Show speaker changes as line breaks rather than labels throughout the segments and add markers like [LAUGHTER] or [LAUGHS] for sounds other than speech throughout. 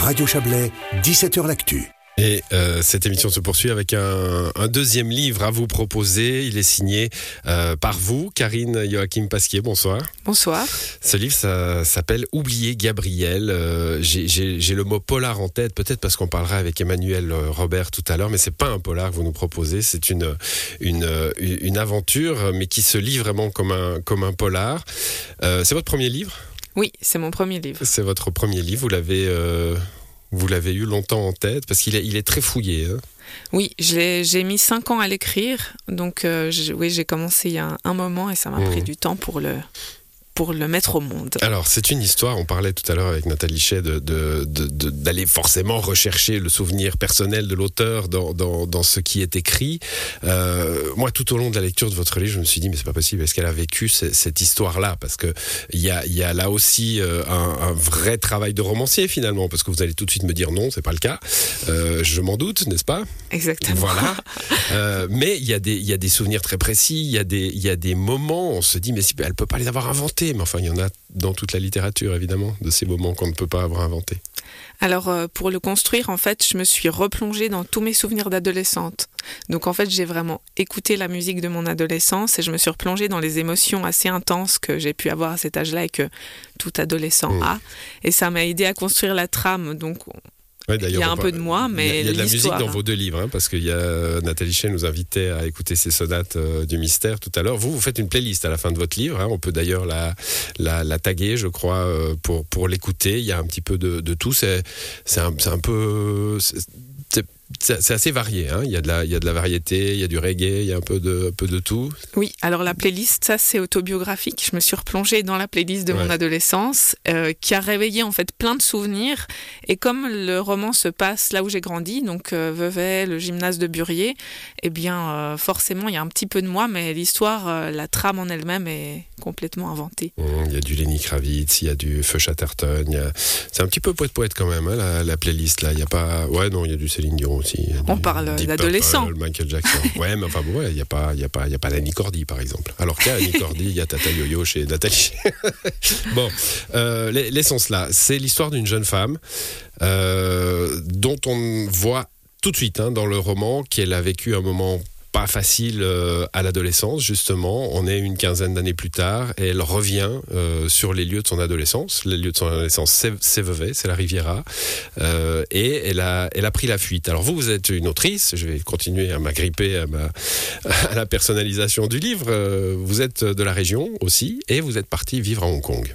Radio Chablais, 17h L'Actu.
Et euh, cette émission se poursuit avec un, un, deuxième livre à vous proposer. Il est signé euh, par vous, Karine Joachim Pasquier. Bonsoir.
Bonsoir.
Ce livre ça, s'appelle Oublier Gabriel. Euh, J'ai le mot polar en tête, peut-être parce qu'on parlera avec Emmanuel Robert tout à l'heure, mais c'est pas un polar que vous nous proposez. C'est une, une, une aventure, mais qui se lit vraiment comme un, comme un polar. Euh, c'est votre premier livre?
Oui, c'est mon premier livre.
C'est votre premier livre. Vous l'avez vous l'avez eu longtemps en tête parce qu'il est, il est très fouillé. Hein
oui, j'ai mis cinq ans à l'écrire, donc euh, oui, j'ai commencé il y a un, moment et ça m'a mmh. pris du temps pour le, pour le mettre au monde.
Alors, c'est une histoire, on parlait tout à l'heure avec Nathalie Chet d'aller de, de, forcément rechercher le souvenir personnel de l'auteur dans, dans, dans, ce qui est écrit. Euh, moi, tout au long de la lecture de votre livre, je me suis dit, mais c'est pas possible, est-ce qu'elle a vécu cette histoire-là? Parce qu'il y a, y a là aussi euh, un, un, vrai travail de romancier finalement, parce que vous allez tout de suite me dire non, c'est pas le cas. Euh, je m'en doute, n'est-ce pas?
Exactement.
Voilà. [LAUGHS] Euh, mais il y, a des, y a des souvenirs très précis, il y, a des, y a des moments, on se dit, mais si, elle peut pas les avoir inventés mais enfin, il y en a dans toute la littérature, évidemment, de ces moments qu'on ne peut pas avoir inventés.
Alors, euh, pour le construire, en fait, je me suis replongée dans tous mes souvenirs d'adolescente. Donc, en fait, j'ai vraiment écouté la musique de mon adolescence et je me suis replongée dans les émotions assez intenses que j'ai pu avoir à cet âge-là et que tout adolescent mmh. a. Et ça m'a aidé à construire la trame. Donc, il y a un peu de moi, mais
il y a, de la musique dans vos deux livres, hein, parce qu'il y a Nathalie Chen nous invitait à écouter ces sonates euh, du mystère tout à l'heure. Vous, vous faites une playlist à la fin de votre livre. Hein. on peut d'ailleurs la, la, la, taguer, je crois, euh, pour pour l'écouter. Il y a un petit peu de, de tout. C'est c'est un, un peu c'est assez varié. Hein. Il, y a de la, il y a de la variété, il y a du reggae, il y a un peu de, un peu de tout.
Oui, alors la playlist, ça c'est autobiographique. Je me suis replongée dans la playlist de mon adolescence euh, qui a réveillé en fait plein de souvenirs. Et comme le roman se passe là où j'ai grandi, donc euh, Vevey, le gymnase de Burier, eh bien euh, forcément il y a un petit peu de moi, mais l'histoire, euh, la trame en elle-même est complètement inventée.
Mmh, il y a du Lenny Kravitz, il y a du Feu Chatterton. A... C'est un petit peu poète-poète quand même, hein, la, la, playlist là. Il y a pas... Ouais, non, il y a du Céline Dion
on parle d'adolescents.
Michael Jackson. [LAUGHS] ouais, mais enfin, il n'y a pas, y a pas, il y a pas Annie Cordy, par exemple. Alors qu'à Annie Cordy, il y a Tata Yo-Yo chez Nathalie. [LAUGHS] bon, euh, l'essence là, c'est l'histoire d'une jeune femme euh, dont on voit tout de suite hein, dans le roman qu'elle a vécu un moment pas facile euh, à l'adolescence, justement. On est une quinzaine d'années plus tard et elle revient euh, sur les lieux de son adolescence. Les lieux de son adolescence, c'est Vevey, c'est la Riviera. Euh, et elle a, elle a pris la fuite. Alors vous, vous êtes une autrice. Je vais continuer à m'agripper à, [LAUGHS] la personnalisation du livre. vous êtes de la région aussi et vous êtes partie vivre à Hong Kong.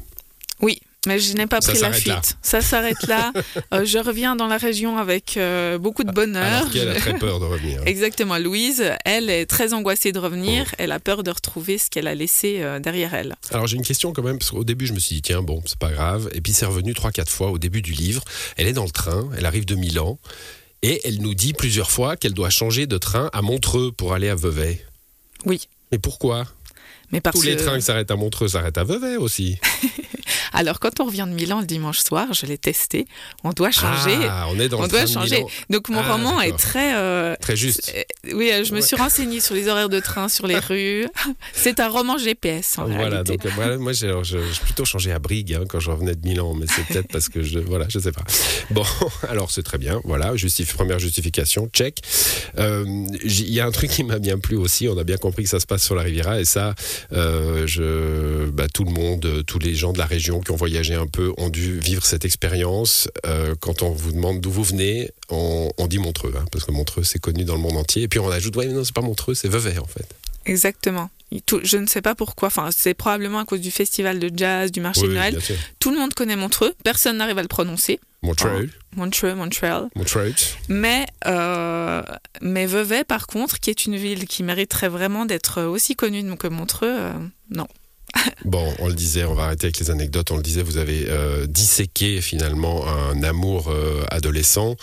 Oui, mais je n'ai pas pris la fuite. Ça s'arrête là. [LAUGHS] euh, je reviens dans la région avec euh, beaucoup de bonheur.
Alors qu'elle a très peur de revenir. [LAUGHS]
Exactement. Louise, elle est très angoissée de revenir. Oh. Elle a peur de retrouver ce qu'elle a laissé euh, derrière elle.
Alors j'ai une question quand même, parce qu'au début je me suis dit, tiens, bon, c'est pas grave. Et puis c'est revenu trois, quatre fois au début du livre. Elle est dans le train, elle arrive de Milan. Et elle nous dit plusieurs fois qu'elle doit changer de train à Montreux pour aller à Vevey.
Oui.
Mais pourquoi?
Mais parce
Tous les trains qui s'arrêtent à Montreux s'arrêtent à Vevey aussi. [LAUGHS]
Alors, quand on revient de Milan le dimanche soir, je l'ai testé, on doit changer.
Ah, on est dans
on
le
doit changer. Donc, mon ah, roman est très.
Euh, très juste.
Euh, oui, je me suis renseignée sur les horaires de train, sur les [LAUGHS] rues. C'est un roman GPS. En
voilà, donc voilà, moi, j'ai plutôt changé à Brigue hein, quand je revenais de Milan, mais c'est peut-être parce que je. Voilà, je sais pas. Bon, [LAUGHS] alors, c'est très bien. Voilà, justif, première justification, check. Il euh, y a un truc qui m'a bien plu aussi. On a bien compris que ça se passe sur la Riviera, et ça, euh, je, bah, tout le monde, tous les gens de la région qui ont voyagé un peu ont dû vivre cette expérience. Euh, quand on vous demande d'où vous venez, on, dit Montreux, hein, parce que Montreux c'est connu dans le monde entier. Et puis on ajoute, ouais, mais non, c'est pas Montreux, c'est Vevey en fait.
Exactement. je ne sais pas pourquoi. Enfin, c'est probablement à cause du festival de jazz, du marché de Noël. Tout le monde connaît Montreux. Personne n'arrive à le prononcer.
Montreux.
Montreux, Montreal.
Montreux.
Mais, euh, mais Vevey, par contre, qui est une ville qui mériterait vraiment d'être aussi connue que Montreux, euh, non. [LAUGHS]
Bon, on le disait, on va arrêter avec les anecdotes. On le disait, vous avez euh, disséqué finalement un amour euh, adolescent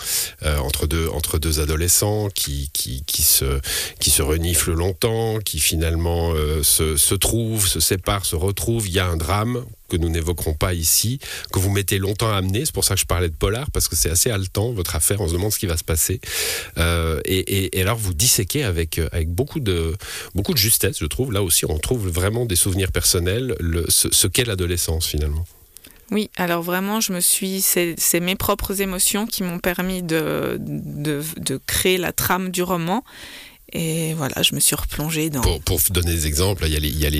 euh, entre deux entre deux adolescents qui qui, qui se qui se reniflent longtemps, qui finalement se se trouvent, se séparent, se retrouvent. Il y a un drame que nous n'évoquerons pas ici, que vous mettez longtemps à amener. C'est pour ça que je parlais de polar, parce que c'est assez haletant, votre affaire. On se demande ce qui va se passer. Euh, et, et, alors, vous disséquez avec, avec beaucoup, de, beaucoup de justesse, je trouve. Là aussi, on trouve vraiment des souvenirs personnels, ce, qu'est l'adolescence, finalement.
Oui, alors vraiment, je me suis, c'est mes propres émotions qui m'ont permis de, de, créer la trame du roman. Et voilà, je me suis replongée dans.
Pour, donner des exemples, il y a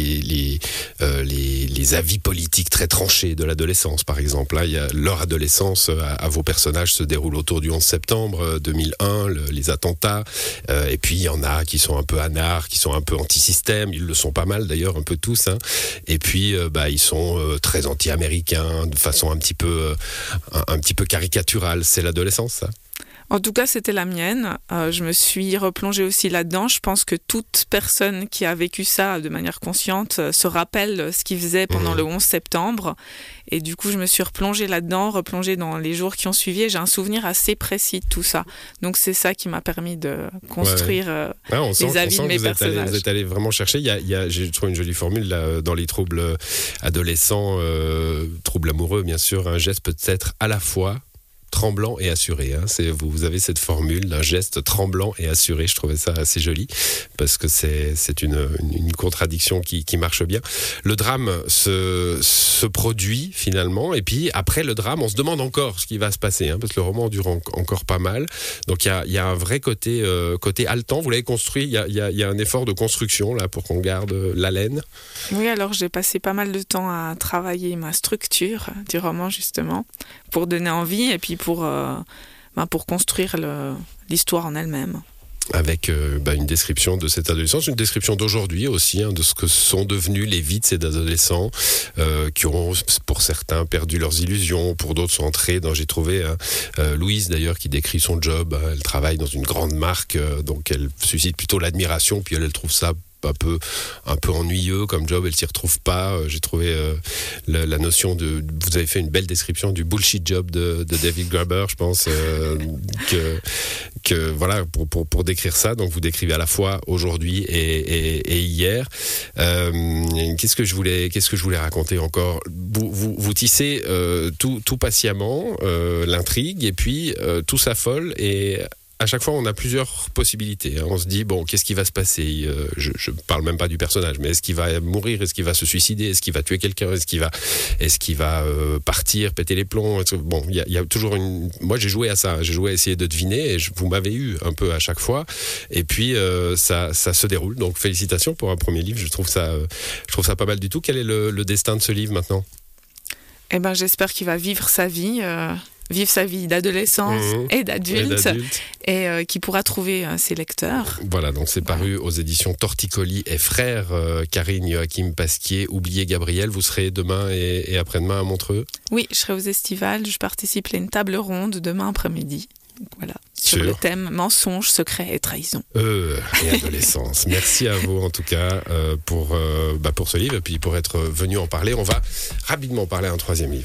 euh, les, avis politiques très tranchés de l'adolescence, par exemple. Là, il y a leur adolescence à, à, vos personnages se déroule autour du 11 septembre 2001, euh, le, les attentats. Euh, et puis, il y en a qui sont un peu anards, qui sont un peu anti-système. Ils le sont pas mal, d'ailleurs, un peu tous. Hein. Et puis, euh, bah, ils sont euh, très anti-américains, de façon un petit peu, euh, un, un petit peu caricaturale. C'est l'adolescence, ça?
En tout cas, c'était la mienne. Euh, je me suis replongée aussi là-dedans. Je pense que toute personne qui a vécu ça de manière consciente euh, se rappelle ce qu'il faisait pendant mmh. le 11 septembre. Et du coup, je me suis replongée là-dedans, replongée dans les jours qui ont suivi. J'ai un souvenir assez précis de tout ça. Donc, c'est ça qui m'a permis de construire ouais. Ah,
sent,
avis de mes
vous
personnages.
Allé, vous êtes allé vraiment chercher. Il y a, il y a, J'ai trouvé une jolie formule là, dans les troubles adolescents, euh, troubles amoureux, bien sûr. Un geste peut être à la fois tremblant et assuré. Hein. Vous, vous, avez cette formule d'un geste tremblant et assuré. Je trouvais ça assez joli parce que c'est une, une, une, contradiction qui, qui, marche bien. Le drame se, se, produit finalement et puis après le drame, on se demande encore ce qui va se passer hein, parce que le roman dure en, encore pas mal. Donc il y a, y a, un vrai côté, euh, côté haletant. Vous l'avez construit, il y a, y, y a, un effort de construction là pour qu'on garde l'haleine.
Oui, alors j'ai passé pas mal de temps à travailler ma structure du roman justement pour donner envie et puis pour, euh, ben pour construire l'histoire en elle-même.
Avec euh, bah, une description de cette adolescence, une description d'aujourd'hui aussi, hein, de ce que sont devenus les vies de ces adolescents euh, qui ont, pour certains, perdu leurs illusions, pour d'autres sont entrés dans, j'ai trouvé Louise d'ailleurs qui décrit son job, elle travaille dans une grande marque, donc elle suscite plutôt l'admiration, puis elle, elle trouve ça un peu un peu ennuyeux comme job elle s'y retrouve pas. J'ai trouvé euh, la, notion de vous avez fait une belle description du bullshit job de, David Graber je pense euh, que que voilà pour, pour, pour décrire ça. Donc vous décrivez à la fois aujourd'hui et, et, hier. Euh, qu'est-ce que je voulais qu'est-ce que je voulais raconter encore? Vous, vous, tissez euh, tout, tout patiemment euh, l'intrigue et puis tout s'affole et à chaque fois, on a plusieurs possibilités. On se dit, bon, qu'est-ce qui va se passer? Euh, Je ne parle même pas du personnage, mais est-ce qu'il va mourir? Est-ce qu'il va se suicider? Est-ce qu'il va tuer quelqu'un? Est-ce qu'il va, est qu'il va euh, partir, péter les plombs? Bon, il y, a toujours une... Moi, j'ai joué à ça. J'ai joué à essayer de deviner et vous m'avez eu un peu à chaque fois. Et puis, euh, ça, ça se déroule. Donc, félicitations pour un premier livre. Je trouve ça, je trouve ça pas mal du tout. Quel est le, destin de ce livre maintenant?
Eh ben, j'espère qu'il va vivre sa vie. Vivre sa vie d'adolescence mmh. et d'adulte et, euh, qui pourra trouver euh, ses lecteurs.
Voilà, donc c'est paru aux éditions Torticoli et Frères, euh, Karine Joachim Pasquier, Oubliez Gabriel. Vous serez demain et, et après-demain à Montreux
Oui, je serai aux Estivales. Je participe à une table ronde demain après-midi. Voilà. Sur, le thème mensonge, secret et trahison.
Euh, et adolescence. [LAUGHS] Merci à vous en tout cas euh, pour, euh, bah pour ce livre et puis pour être venu en parler. On va rapidement parler un troisième livre.